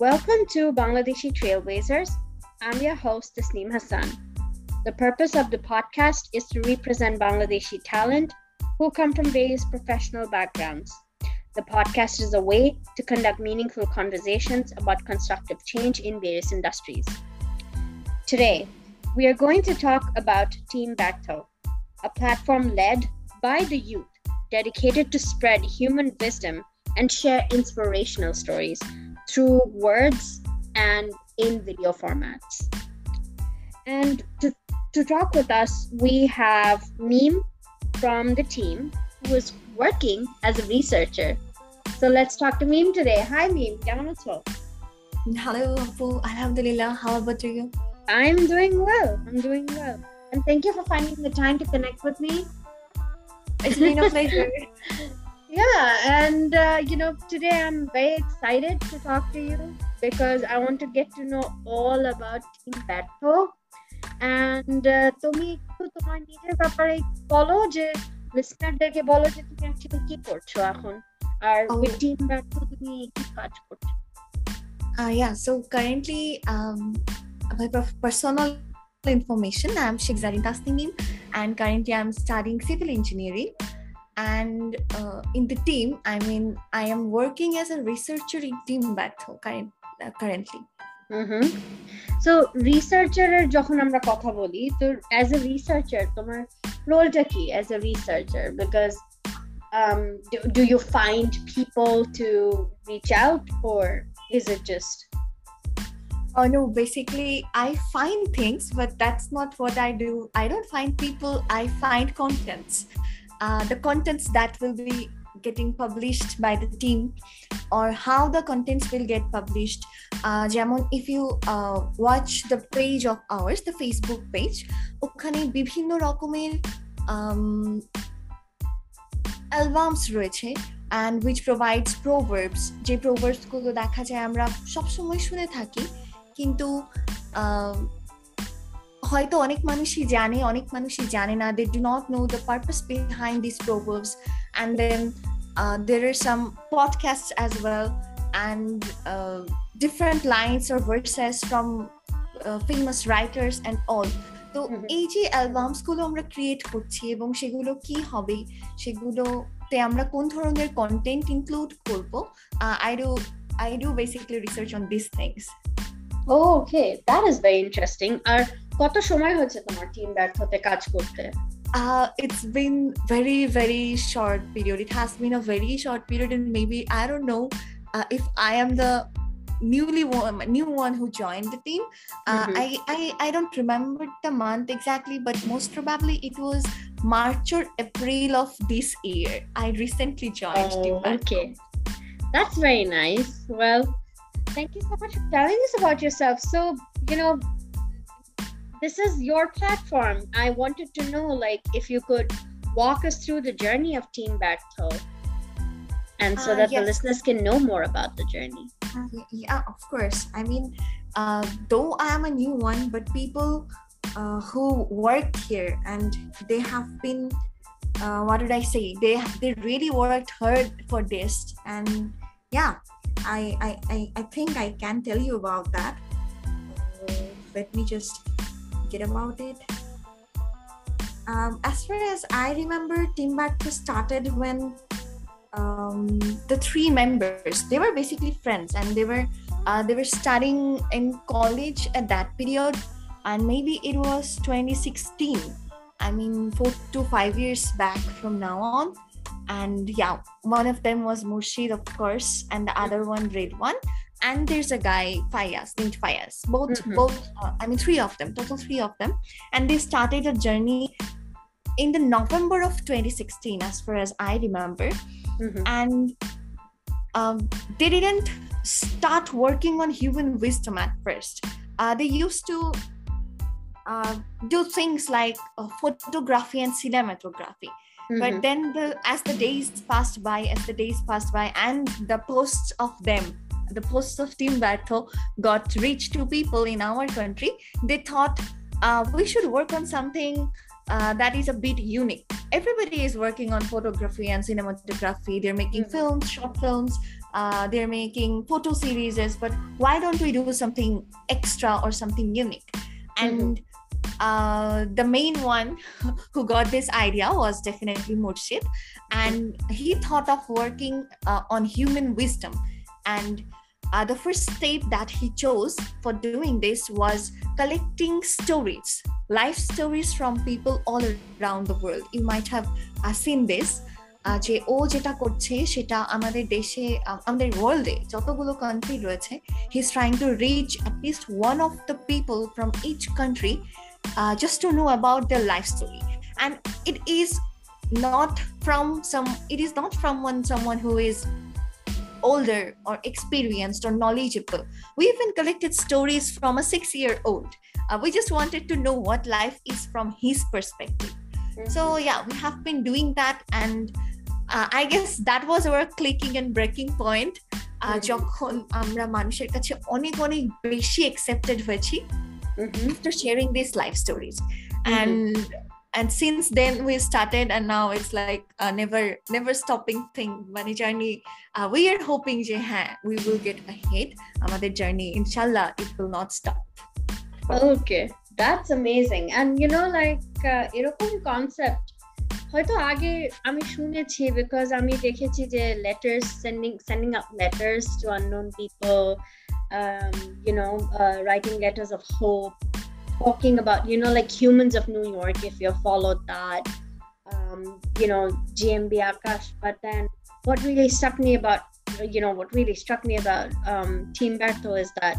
Welcome to Bangladeshi Trailblazers. I'm your host, Tasneem Hassan. The purpose of the podcast is to represent Bangladeshi talent who come from various professional backgrounds. The podcast is a way to conduct meaningful conversations about constructive change in various industries. Today, we are going to talk about Team Bartho, a platform led by the youth dedicated to spread human wisdom and share inspirational stories through words and in video formats. And to, to talk with us, we have Neem from the team who is working as a researcher. So let's talk to Meme today. Hi Meme. down as well. Hello Apu, Alhamdulillah, how about you? I'm doing well. I'm doing well. And thank you for finding the time to connect with me. It's been a pleasure. Yeah, and uh, you know, today I'm very excited to talk to you because I want to get to know all about Team Batho. And তুমি একটু তোমার নিজের ব্যাপারে বলো যে লিসনারদেরকে বলো যে তুমি অ্যাকচুয়ালি কি করছো এখন আর উইথ টিম ব্যাটফো তুমি কি কাজ করছো yeah, so currently, um, my personal information, I'm Shikzarin Tasnimim, and currently I'm studying civil engineering And uh, in the team, I mean, I am working as a researcher in Team Batho current, uh, currently. Hmm so রিসার্চারের যখন আমরা কথা বলি তো as a researcher তোমার রোলটা কি as a researcher because um do, do you find people to reach out or is it just Oh no, basically, I find things, but that's not what I do. I don't find people, I find contents. Uh, the contents that will be getting published by the team or how the contents will get published. Uh, যেমন if you uh, watch the page of ours, the Facebook page, ওখানে বিভিন্ন রকমের albums রয়েছে and which provides proverbs যে প্রোভার্বসগুলো দেখা যায় আমরা সবসময় শুনে থাকি কিন্তু হয়তো অনেক মানুষই জানে অনেক মানুষই জানে না they do not know the purpose behind this proverbs and then there are some podcast as well and different lines or verses from famous writers and all তো। এই যে অ্যালবামসগুলো আমরা ক্রিয়েট করছি এবং সেগুলো কি হবে সেগুলোতে আমরা কোন ধরনের কন্টেন্ট ইনক্লুড করব I do I do basically research on these things okay that is very interesting. আর কত সময় হয়েছে তোমার টিম ব্যর্থতে কাজ করতে Uh, it's been very very short period. It has been a very short period, and maybe I don't know uh, if I am the newly one, new one who joined the team. Uh, Mhm. I, I I don't remember the month exactly, but most probably it was March or April of this year. I recently joined Team Oh, Bank. okay. That's very nice. Well, thank you so much for telling us about yourself. So, you know, this is your platform. I wanted to know, like, if you could walk us through the journey of Team Batho. And so Uh, that the listeners can know more about the journey. Uh, yeah, of course. I mean, uh, though I am a new one, but people uh, who work here and they have been, uh, what did I say? They they really worked hard for this, and yeah, I I I, I think I can tell you about that. Let me just about it. Um, as far as I remember, Team Back started when um, the three members they were basically friends and they were uh, they were studying in college at that period and maybe it was 2016 i mean four to five years back from now on. And yeah one of them was murshid of course and the other one Ridwan and there's a guy Fayaz named Fayaz both Mhm. both uh, i mean three of them total three of them and they started a journey in the november of 2016 as far as i remember Mhm. and um, they didn't start working on human wisdom at first. Uh, they used to uh, do things like uh, photography and cinematography. Mhm. But then, the, as the days passed by, as the days passed by, and the posts of them, the posts of Team Batho got reached to people in our country, they thought uh, we should work on something uh, that is a bit unique. Everybody is working on photography and cinematography. They're making mm-hmm. films, short films. Uh, they're making photo series, but why don't we do something extra or something unique? And mm-hmm uh, the main one who got this idea was definitely Murshid, and he thought of working uh, on human wisdom. And uh, the first step that he chose for doing this was collecting stories, life stories from people all around the world. You might have uh, seen this. যে ও যেটা করছে সেটা আমাদের দেশে আমাদের ওয়ার্ল্ডে যতগুলো country রয়েছে he is trying to reach at least one of the people from each country uh, just to know about their life story and it is not from some it is not from one someone who is older or experienced or knowledgeable we even collected stories from a six year old uh, we just wanted to know what life is from his perspective mm-hmm. so yeah we have been doing that and uh, i guess that was our clicking and breaking point যখন আমরা মানুষের কাছে অনেক অনেক বেশি accepted হয়েছি mm-hmm. after sharing these life stories mm-hmm. and and since then we started and now it's like a never never stopping thing money journey uh, we are hoping je we will get ahead আমাদের journey inshallah it will not stop okay that's amazing and you know like এরকম concept হয়তো আগে আমি শুনেছি because আমি দেখেছি যে letters sending sending up letters to unknown people um, you know, uh, writing letters of hope, talking about, you know, like Humans of New York, if you followed that, um, you know, GMB Akash. But then what really struck me about, you know, what really struck me about um, Team Batho is that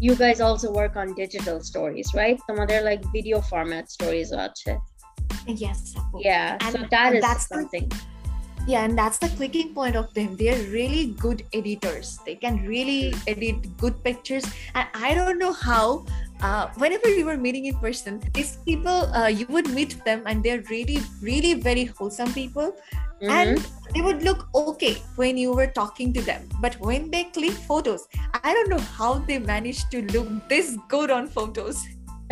you guys also work on digital stories, right? Some other like video format stories, actually. Yes. Yeah. And, so that is that's something. The- yeah and that's the clicking point of them they're really good editors they can really edit good pictures and i don't know how uh, whenever we were meeting in person these people uh, you would meet them and they're really really very wholesome people mm-hmm. and they would look okay when you were talking to them but when they click photos i don't know how they managed to look this good on photos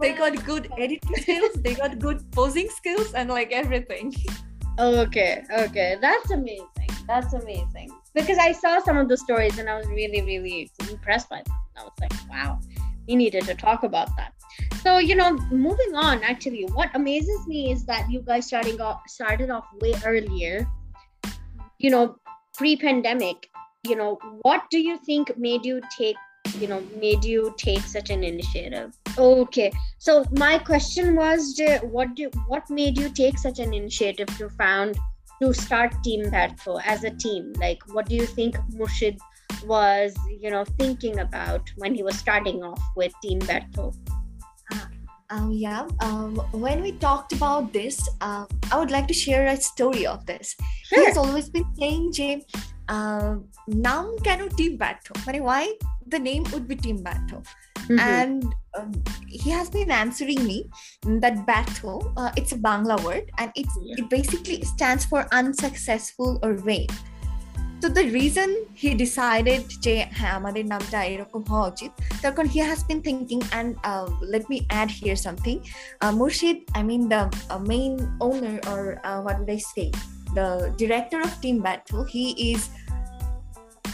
they got good editing skills, they got good posing skills, and like everything. Okay, okay, that's amazing. That's amazing. Because I saw some of the stories and I was really, really impressed by them. I was like, wow, we needed to talk about that. So, you know, moving on, actually, what amazes me is that you guys starting off started off way earlier. You know, pre-pandemic. You know, what do you think made you take you know made you take such an initiative okay so my question was what do what made you take such an initiative to found to start Team Batho as a team? Like, what do you think Murshid was, you know, thinking about when he was starting off with Team Batho? Uh, um, yeah, um, when we talked about this, um, I would like to share a story of this. Sure. has always been saying, Jim, uh, can you Team Bharto. Why? the name would be Team Batho. Mm-hmm. And um, he has been answering me that Batho, uh, it's a Bangla word and it basically stands for unsuccessful or vain. So the reason he decided that he has been thinking and uh, let me add here something. Uh, Murshid, I mean the uh, main owner or what do they say? The director of Team Batho, he is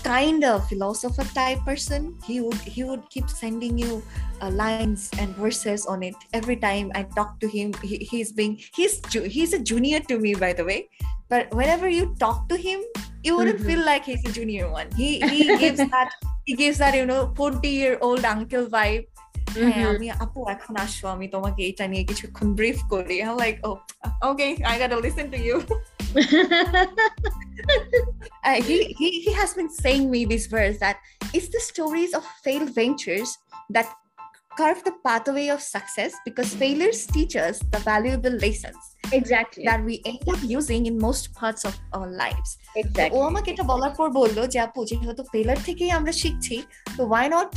kind of philosopher type person he would he would keep sending you uh, lines and verses on it every time i talk to him he, he's being he's he's a junior to me by the way but whenever you talk to him you wouldn't mm-hmm. feel like he's a junior one he he gives that he gives that you know 40 year old uncle vibe হ্যাঁ আমি আপু এখন আসো আমি তোমাকে এটা নিয়ে কিছুক্ষণ ব্রিফ করি I'm like oh okay I gotta listen to you uh, he, he he has been saying me this verse that it's the stories of failed ventures that carve the pathway of success because failures teach us the valuable lessons exactly that we end up using in most parts of our lives exactly ও আমাকে এটা বলার পর বললো যে আপু যেহেতু ফেলার থেকেই আমরা শিখছি তো why not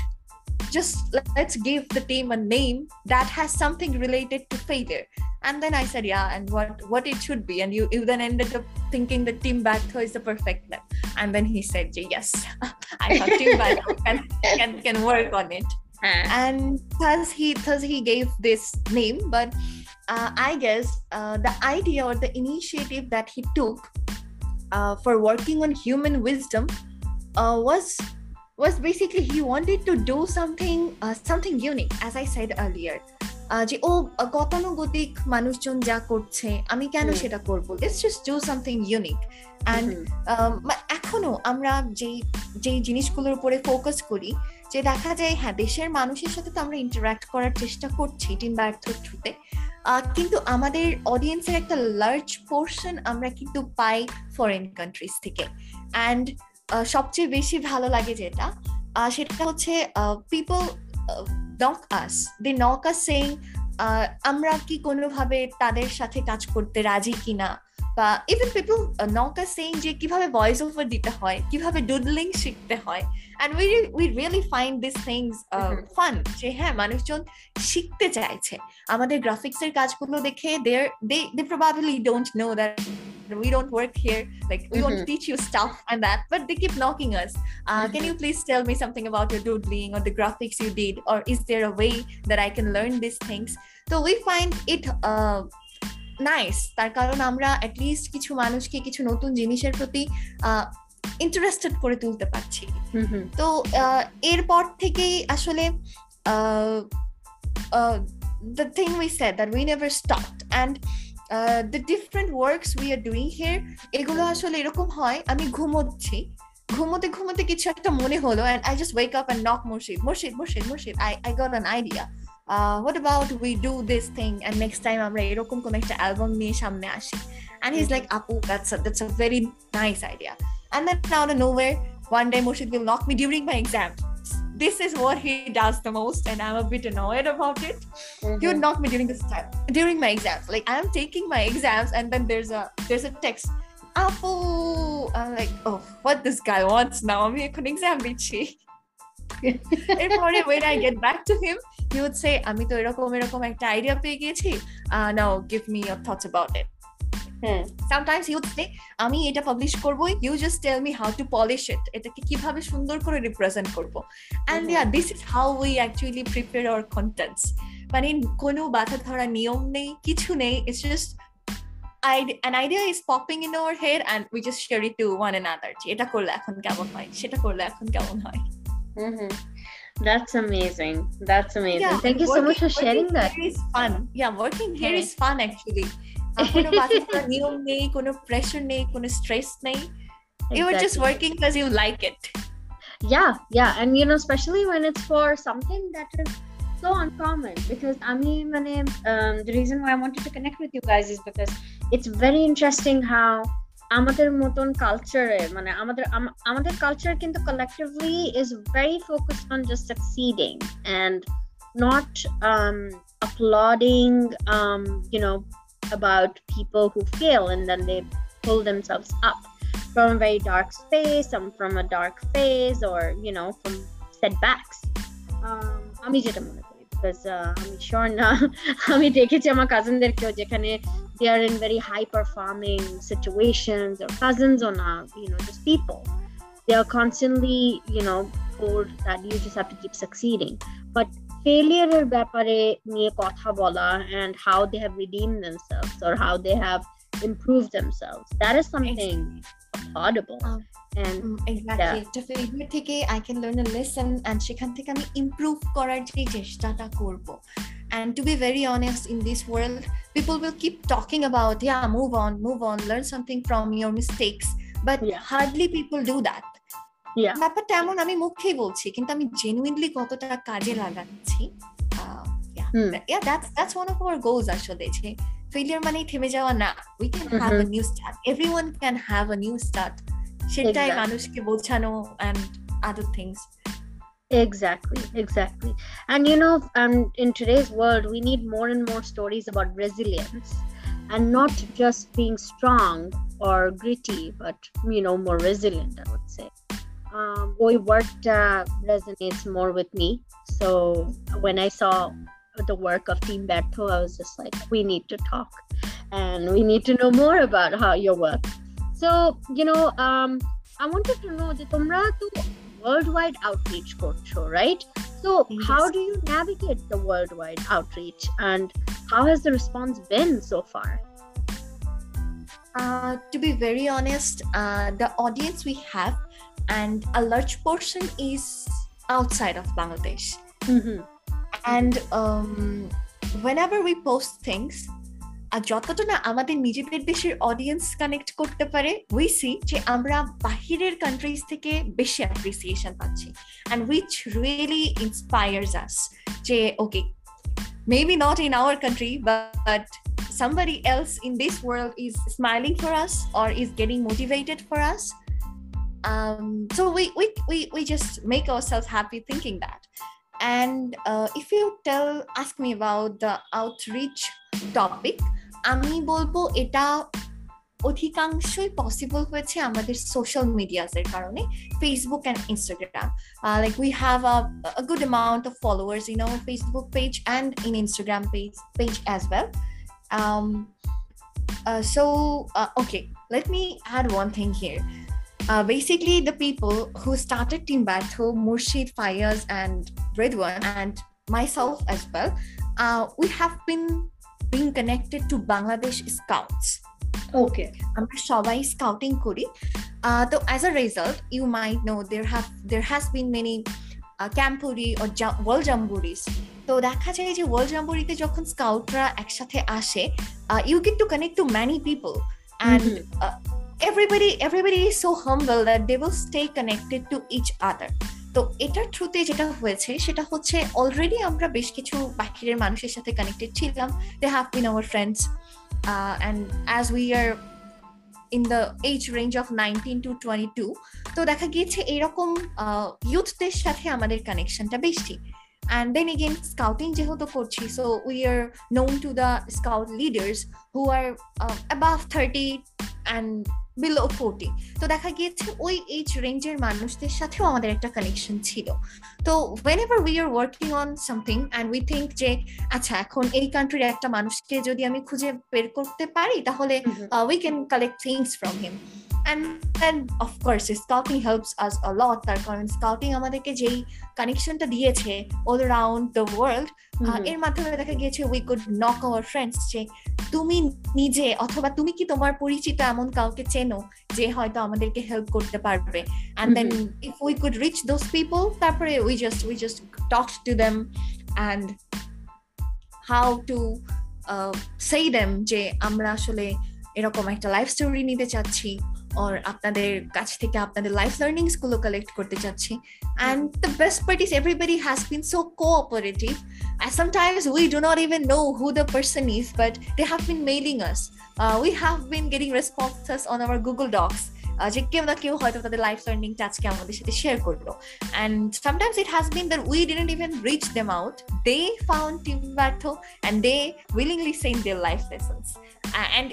just let's give the team a name that has something related to failure. And then i said yeah and what what it should be. And you, you then ended up thinking the team Batho is the perfect name. And then he said yes i thought team can, can can work on it. হ্যাঁ and thus he thus he gave this name. But uh, i guess uh, the idea or the initiative that he took uh, for working on human wisdom uh, was was basically he wanted to do something uh, something unique as i said earlier. Uh, যে ও গতানুগতিক মানুষজন যা করছে আমি কেন। সেটা করব? Let's just do something unique and এখনও আমরা যেই যেই জিনিসগুলোর উপরে ফোকাস করি যে দেখা যায় হ্যাঁ দেশের মানুষের সাথে তো আমরা ইন্টারাক্ট করার চেষ্টা করছি টিম ব্যর্থ থ্রুতে কিন্তু আমাদের অডিয়েন্সের একটা লার্জ পোর্শন আমরা কিন্তু পাই ফরেন কান্ট্রিজ থেকে। অ্যান্ড সবচেয়ে বেশি ভালো লাগে যেটা সেটা হচ্ছে people knock us they knock us saying আমরা কি কোনোভাবে তাদের সাথে কাজ করতে রাজি কিনা? বা even people knock us saying যে কীভাবে ভয়েস ওভার দিতে হয় কীভাবে ডুডলিং শিখতে হয়। And we we really find this things. Fun যে হ্যাঁ মানুষজন শিখতে চাইছে। আমাদের গ্রাফিক্স এর কাজগুলো দেখে they they probably don't know that we don't work here like we want to Mhm. teach you stuff and that but they keep knocking us uh, can Mhm. you please tell me something about your doodling or the graphics you did or is there a way that i can learn these things so we find it uh, nice তার কারণ আমরা at least কিছু মানুষকে কিছু নতুন জিনিসের প্রতি interested করে তুলতে পারছি হুম, হুম, তো আহ, এরপর থেকেই আসলে the thing we said that we never stopped and the different works we are doing here এগুলো আসলে এরকম হয়, আমি ঘুমোচ্ছি। ঘুমোতে ঘুমোতে কিছু একটা মনে হলো and I just wake up and knock Murshid Murshid Murshid Murshid I I got an idea what about we do this thing and next time আমরা এরকম কোনো একটা অ্যালবাম নিয়ে সামনে আসি। অ্যান্ড হিজ লাইক আপু that's that's a very nice idea and then out of nowhere one day Murshid will knock me during my exam. This is what he does the most, and I'm a bit annoyed about it. He would hmm, knock me during this time during my exams. Like I'm taking my exams, and then there's a there's a text. Apu, I'm like, oh, what this guy wants now? I'm here exam দিচ্ছি এরপরে when I get back to him, he would say, আমি তো এরকম এরকম একটা idea পেয়ে গিয়েছি uh, now give me your thoughts about it. হ্যাঁ, sometimes he আমি এটা পাবলিশ করব you just tell me how to polish it এটাকে কীভাবে সুন্দর করে রিপ্রেজেন্ট করব Mhm. Yeah this is how we actually prepare our contents মানে কোনো বাধা ধরা নিয়ম নেই কিছু নেই it's just an idea is popping in our head and we just share it to one another এটা করলে এখন কেমন হয় সেটা করলে এখন কেমন হয় হুম। That's amazing. That's amazing. Yeah, Thank you so much for sharing that. here fun. Yeah, working here Yeah. is fun actually. আহ, কোনো বাধা ধরা নিয়ম নেই কোনো প্রেশার নেই কোনো স্ট্রেস নেই you were just Exactly. working because you like it. yeah yeah and you know especially when it's for something that is so uncommon because i mean when I- um, the reason why i wanted to connect with you guys is because it's very interesting how আমাদের মতন কালচারে মানে আমাদের আম- আমাদের culture কিন্তু collectively is very focused on just succeeding and not um, applauding um, you know about people who fail and then they pull themselves up from a very dark space, some from a dark phase, or you know, from setbacks. Um, আমি যেটা মনে করি because uh, আমি sure না আমি দেখেছি আমার কাজিনদেরকেও যেখানে they are in very high performing situations or cousins or not, you know, just people. They are constantly, you know, told that you just have to keep succeeding. But failure এর ব্যাপারে নিয়ে কথা বলা and how they have redeemed themselves or how they have improved themselves. That is something applaudable. Um, and exactly একটা failure থেকে I can learn a lesson and সেখান থেকে আমি ইমপ্রুভ করার যে চেষ্টাটা করব and two be very honest in this world people will keep talking about yeah move on move on learn something from your mistakes but Yeah. Hardly people do that Yeah. ব্যাপারটা এমন আমি মুখেই বলছি কিন্তু আমি জেনুইনলি কতটা কাজে লাগাচ্ছি Hmm. yeah that's that's one of our goals আসলে যে ফেলিয়ার মানেই থেমে যাওয়া না we can have a new start everyone can have a new start সেটাই মানুষকে বোঝানো and other things Exactly, exactly. And you know, um, in today's world, we need more and more stories about resilience and not just being strong or gritty, but you know, more resilient, I would say. um, boy work uh, resonates more with me. So when I saw the work of Team Batho, I was just like, we need to talk and we need to know more about how your work. So, you know, um, I wanted to know that তোমরা to worldwide outreach culture, right? So, yes. how do you navigate the worldwide outreach and how has the response been so far? Uh, to be very honest, uh, the audience we have and a large portion is outside of Bangladesh. Mm-hmm. And um, whenever we post things, আর যতটা না আমাদের নিজেদের দেশের audience connect করতে পারে we see যে আমরা বাহিরের কান্ট্রিজ থেকে বেশি অ্যাপ্রিসিয়েশন পাচ্ছি and which really inspires us যে okay maybe not in our country but somebody else in this world is smiling for us or is getting motivated for us um, so we, we we we just make ourselves happy thinking that and uh, if you tell ask me about the outreach topic আমি বলবো এটা অধিকাংশই possible হয়েছে আমাদের social মিডিয়াসের কারণে Facebook and Instagram like we have a good amount of followers in our Facebook page and in Instagram page page as well. Um, uh, so uh, okay, let me add one thing here. uh, basically, the people who started Team Batho, Murshid, Fayaz, and Ridwan, and myself as well, uh, we have been being connected to Bangladesh Scouts. Okay. I'm a Shawai Scouting Kuri. Uh, so as a result, you might know there have there has been many uh, or World Jamborees. So that যে World Jamboree তে যখন স্কাউটরা একসাথে আসে, you get to connect to many people and mm-hmm. Everybody everybody is so humble that they will stay connected to each other. তো এটার থ্রুতে যেটা হয়েছে সেটা হচ্ছে অলরেডি আমরা বেশ কিছু বাহিরের মানুষের সাথে কানেক্টেড ছিলাম। They have been our friends and as we are in the age range of nineteen to twenty two তো দেখা গিয়েছে এরকম ইউথদের সাথে আমাদের কানেকশনটা বেশি। And then again scouting যেহেতু করছি we are known to the scout leaders who are uh, above 30 and below forty তো দেখা গিয়েছে ওই এইজ রেঞ্জের মানুষদের সাথেও আমাদের একটা কানেকশন ছিল। তো whenever we are working on something and we think যে আচ্ছা এখন এই কান্ট্রির একটা মানুষকে যদি আমি খুঁজে বের করতে পারি তাহলে we can collect things from him and then of course scouting helps us a lot তার কারণ স্কাউটিং আমাদেরকে যেই কানেকশনটা দিয়েছে অল অ্যারাউন্ড দ্য ওয়ার্ল্ড এর মাধ্যমে দেখা গিয়েছে we could knock our friends যে তুমি নিজে অথবা তুমি কি তোমার পরিচিত এমন কাউকে চেনো যে হয়তো আমাদেরকে হেল্প করতে পারবে? And then if we could reach those people তারপরে we just we just talk to them and how to say them যে আমরা আসলে এরকম একটা লাইফ স্টোরি নিতে চাচ্ছি। or আপনাদের কাছ থেকে আপনাদের লাইফ লার্নিংস গুলো কালেক্ট করতে চাচ্ছি and the best part is everybody has been so cooperative and sometimes we do not even know who the person is but they have been mailing us uh, we have been getting responses on our google docs যে কেউ না কেউ হয়তো তাদের life লার্নিংটা আজকে আমাদের সাথে share করলো and sometimes it has been that we didn't even reach them out they found team ব্যর্থ and they willingly send their life lessons and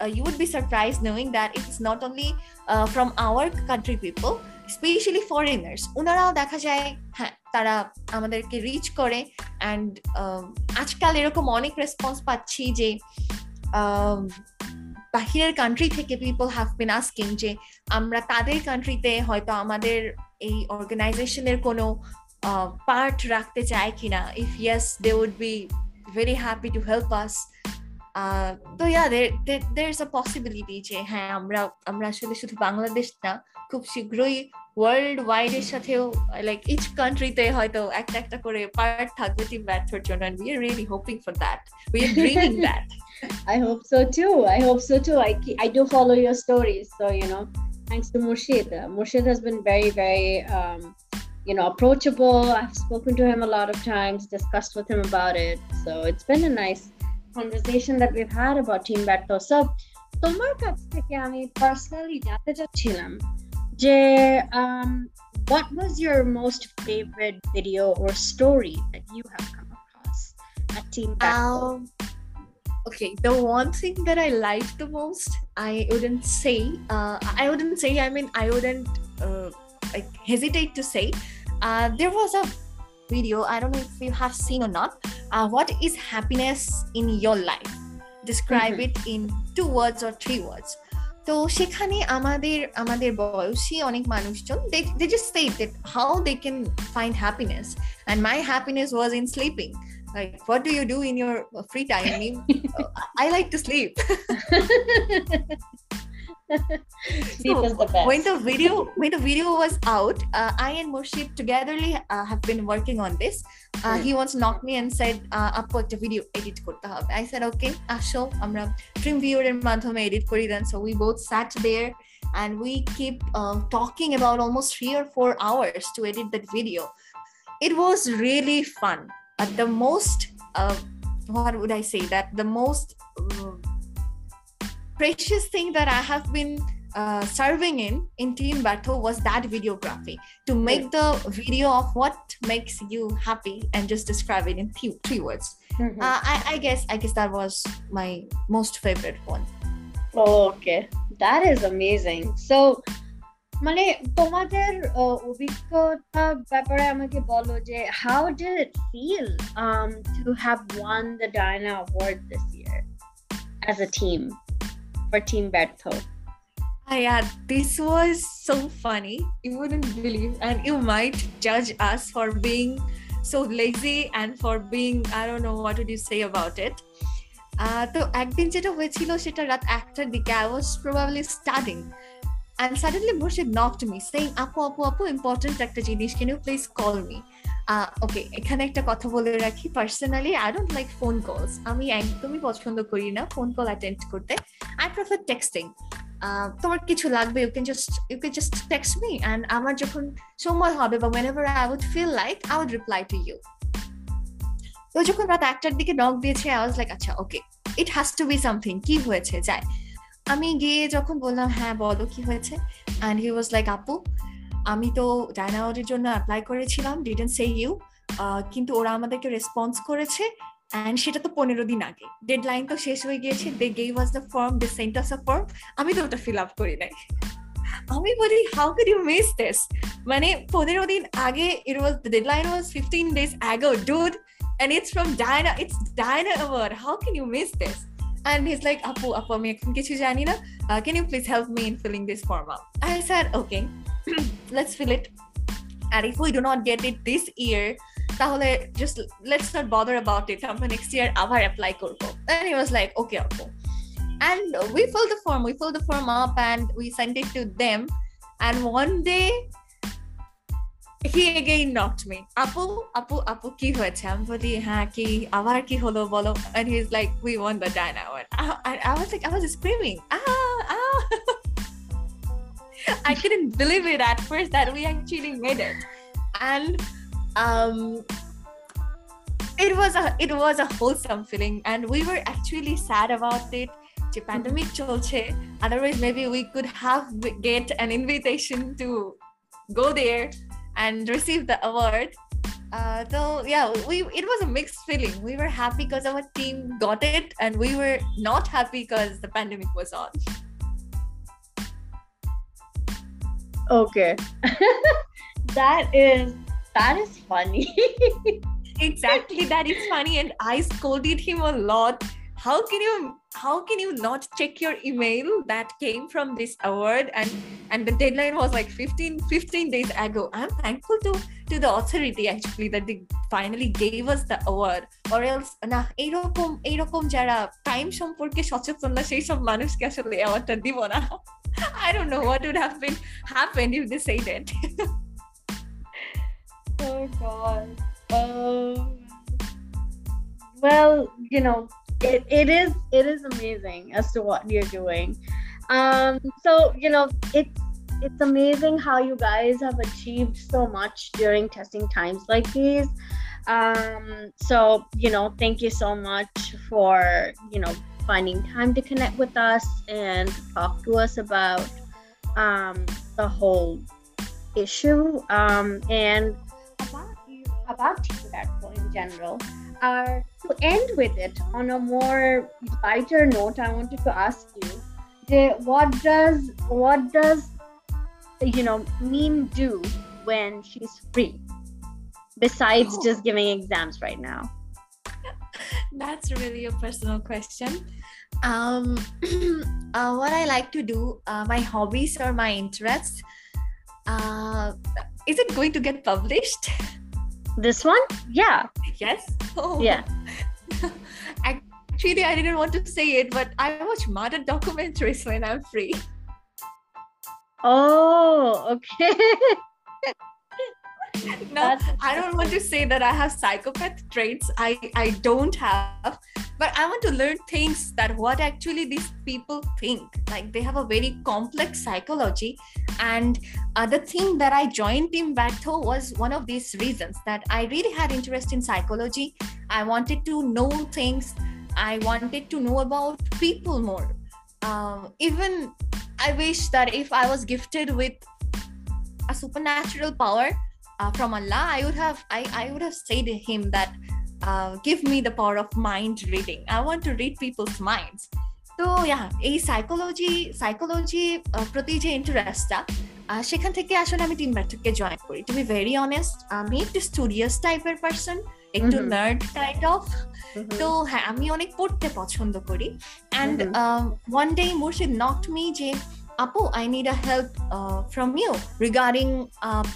uh, you would be surprised knowing that it's not only uh, from our country people specially foreigners ওনারাও দেখা যায় হ্যাঁ তারা আমাদেরকে rich করে and আজকাল এরকম অনেক রেসপন্স পাচ্ছি যে বাহিরের কান্ট্রি থেকে পিপল হ্যাভ বিন আস্কিং যে আমরা তাদের কান্ট্রিতে হয়তো আমাদের এই অর্গানাইজেশনের কোনো পার্ট রাখতে চাই কিনা? If yes they would be very happy to help us তো yeah there is a possibility যে হ্যাঁ আমরা আমরা আসলে শুধু বাংলাদেশ না খুব শীঘ্রই ওয়ার্ল্ড ওয়াইড এর সাথেও লাইক ইচ কান্ট্রিতে হয়তো একটা একটা করে পার্ট থাকবে টিম ব্যাটফোর জন্য and we are really hoping for that we are dreaming that I hope so too. I hope so too. I I do follow your stories, so you know, thanks to Murshid. Uh, Murshid has been very, very, um, you know, approachable. I've spoken to him a lot of times, discussed with him about it. So it's been a nice conversation that we've had about team Batpo so তোমার কাছ থেকে আমি personally জানতে চাচ্ছিলাম যে um, what was your most favorite video or story that you have come across at team Batho um, okay the one thing that i liked the most i wouldn't say uh, i wouldn't say i mean i wouldn't uh, like hesitate to say uh, there was a video, I don't know if you have seen or not, uh, what is happiness in your life? Describe Mhm. it in two words or three words. তো তো সেখানে আমাদের আমাদের বয়সী অনেক মানুষজন they just state that how they can find happiness and my happiness was in sleeping like what do you do in your free time I mean I like to sleep Sleep so, is the best. When the video when the video was out, uh, I and Murshid togetherly uh, have been working on this. Uh, mm. He once knocked me and said, "আপু একটা video edit করতে হবে." I said, "Okay, আসো আমরা TrimViewer এর মাধ্যমে edit করি then." So we both sat there and we keep uh, talking about almost three or four hours to edit that video. It was really fun. At the most, uh, what would I say? That the most uh, precious thing that I have been uh, serving in in Team Batho was that videography to make the video of what makes you happy and just describe it in few three words. Mm-hmm. Uh, I, I guess I guess that was my most favorite one. Oh, okay, that is amazing. So. মানে তোমাদের uh, অভিজ্ঞতার ব্যাপারে আমাকে বলো যে how did it feel um, to have won the Diana Award this year as a team? for Team Batho. Oh, ah, yeah, this was so funny. You wouldn't believe, and you might judge us for being so lazy and for being I don't know what would you say about it. Uh, তো একদিন যেটা হয়েছিল সেটা রাত একটার দিকে I was probably studying and suddenly বসে knocked me saying, আপু আপু আপু ইম্পর্টেন্ট একটা জিনিস Can you please call me okay এখানে একটা কথা বলে রাখি personally I don't like phone calls আমি একদমই পছন্দ করি না ফোন কল অ্যাটেন্ড করতে। আই প্রেফার টেক্সটিং তোমার কিছু লাগবে you can just you can just text me and আমার যখন সময় হবে বা whenever I would feel like I would reply to you তো যখন রাত একটার দিকে নক দিয়েছে আই ওয়াজ লাইক আচ্ছা okay it has to be something কি হয়েছে? যায় আমি গিয়ে যখন বললাম হ্যাঁ বলো, কি হয়েছে? অ্যান্ড হি ওয়াজ লাইক আপু আমি তো ডায়নাওয়ার্ডের জন্য অ্যাপ্লাই করেছিলাম ডিডেন্ট সে ইউ কিন্তু ওরা আমাদেরকে রেসপন্স করেছে অ্যান্ড সেটা তো পনেরো দিন আগে ডেড লাইন তো শেষ হয়ে গিয়েছে they gave was the form they sent us a form আমি তো ওটা ফিল আপ করি নাই আমি বলি how can you miss this মানে পনেরো দিন আগে it was the deadline was fifteen days ago dude and it's from Diana. It's Diana Award. How can you miss this? And he's like, Apu, Apu, আমি এখন কিছু জানি না. Can you please help me in filling this form out? I said, okay. let's fill it and if we do not get it this year তাহলে just let's not bother about it আমরা next year আবার apply করবো and he was like okay okay and we filled the form we filled the form up and we sent it to them and one day he again knocked me আপু আপু আপু কি হয়েছে আমি বলি হ্যাঁ কি আবার কি হলো বলো and he's like we won the Diana award I, I was like I was screaming ah ah I couldn't believe it at first that we actually made it. And um it was a it was a wholesome feeling and we were actually sad about it. The pandemic cholche. Otherwise, maybe we could have get an invitation to go there and receive the award. Uh, so yeah, we it was a mixed feeling. We were happy because our team got it, and we were not happy because the pandemic was on. okay that is that is funny exactly that is funny and i scolded him a lot how can you how can you not check your email that came from this award and and the deadline was like 15 15 days ago i'm thankful to to the authority actually that they finally gave us the award or else না এইরকম এইরকম যারা time সম্পর্কে সচেতন না সেই সব মানুষকে আসলে অ্যাওয়ার্ডটা দিব না I don't know what would have been happened if they said it. oh god. Um, well, you know, it, it is it is amazing as to what you're doing. Um, so you know, it's it's amazing how you guys have achieved so much during testing times like these. Um, so you know, thank you so much for you know finding time to connect with us and talk to us about um, the whole issue um, and about you, about TBACO in general. Uh, to end with it on a more lighter note, I wanted to ask you, what does what does you know Meme do when she's free, besides oh. just giving exams right now? That's really a personal question. Um, uh, what I like to do, uh, my hobbies or my interests. Uh, is it going to get published? This one? Yeah. Yes. Oh. Yeah. Actually, I didn't want to say it, but I watch murder documentaries when I'm free. Oh, okay. no, That's I don't want to say that I have psychopath traits. I I don't have, but I want to learn things that what actually these people think. Like they have a very complex psychology, and uh, the thing that I joined Team Batho was one of these reasons that I really had interest in psychology. I wanted to know things. I wanted to know about people more. Um, even I wish that if I was gifted with a supernatural power, uh, from Allah, I would have I, I would have said to him that uh, give me the power of mind reading. I want to read people's minds. তো ইয়া এই psychology psychology প্রতি যে ইন্টারেস্টটা সেখান থেকে আসলে আমি team ব্যাটকে join করি। টু বি ভেরি অনেস্ট আমি একটু স্টুডিয়াস টাইপের পার্সন একটু নার্ড কাইন্ড অফ তো হ্যাঁ আমি অনেক পড়তে পছন্দ করি। And one day Murshid knocked me যে আপু I need a help from you regarding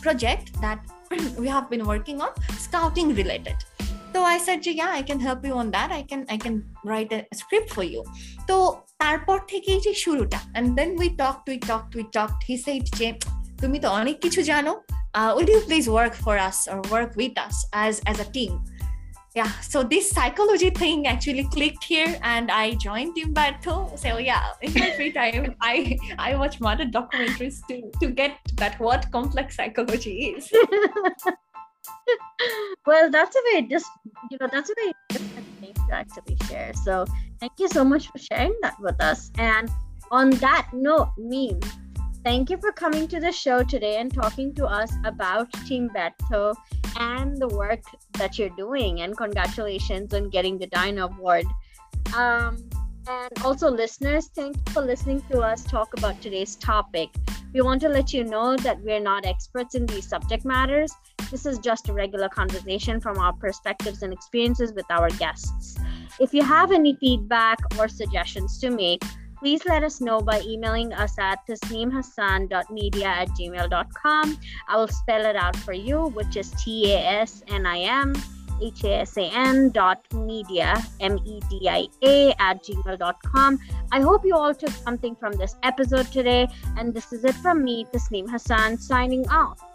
project that we have been working on scouting related so i said yeah i can help you on that i can i can write a script for you তো তারপর থেকেই যে শুরুটা and then we talked we talked we talked he said যে তুমি তো অনেক কিছু জানো uh, would you please work for us or work with us as as a team yeah so this psychology thing actually clicked here and i joined team Batho. so yeah in my free time i i watch modern documentaries to to get that what complex psychology is well, that's a very just you know that's a very different thing to actually share. So thank you so much for sharing that with us. And on that note, meme, thank you for coming to the show today and talking to us about Team Batho and the work that you're doing. And congratulations on getting the Diana Award. Um, and also, listeners, thank you for listening to us talk about today's topic. We want to let you know that we're not experts in these subject matters. This is just a regular conversation from our perspectives and experiences with our guests. If you have any feedback or suggestions to make, please let us know by emailing us at tasneemhassan.media at gmail.com. I will spell it out for you, which is T A S N I M H-A-S-A-N dot media, M-E-D-I-A at gmail.com. I hope you all took something from this episode today. And this is it from me, Tasneem Hassan, signing off.